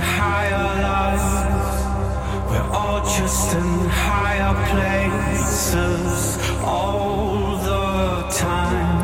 higher lives. We're all just in higher places all the time.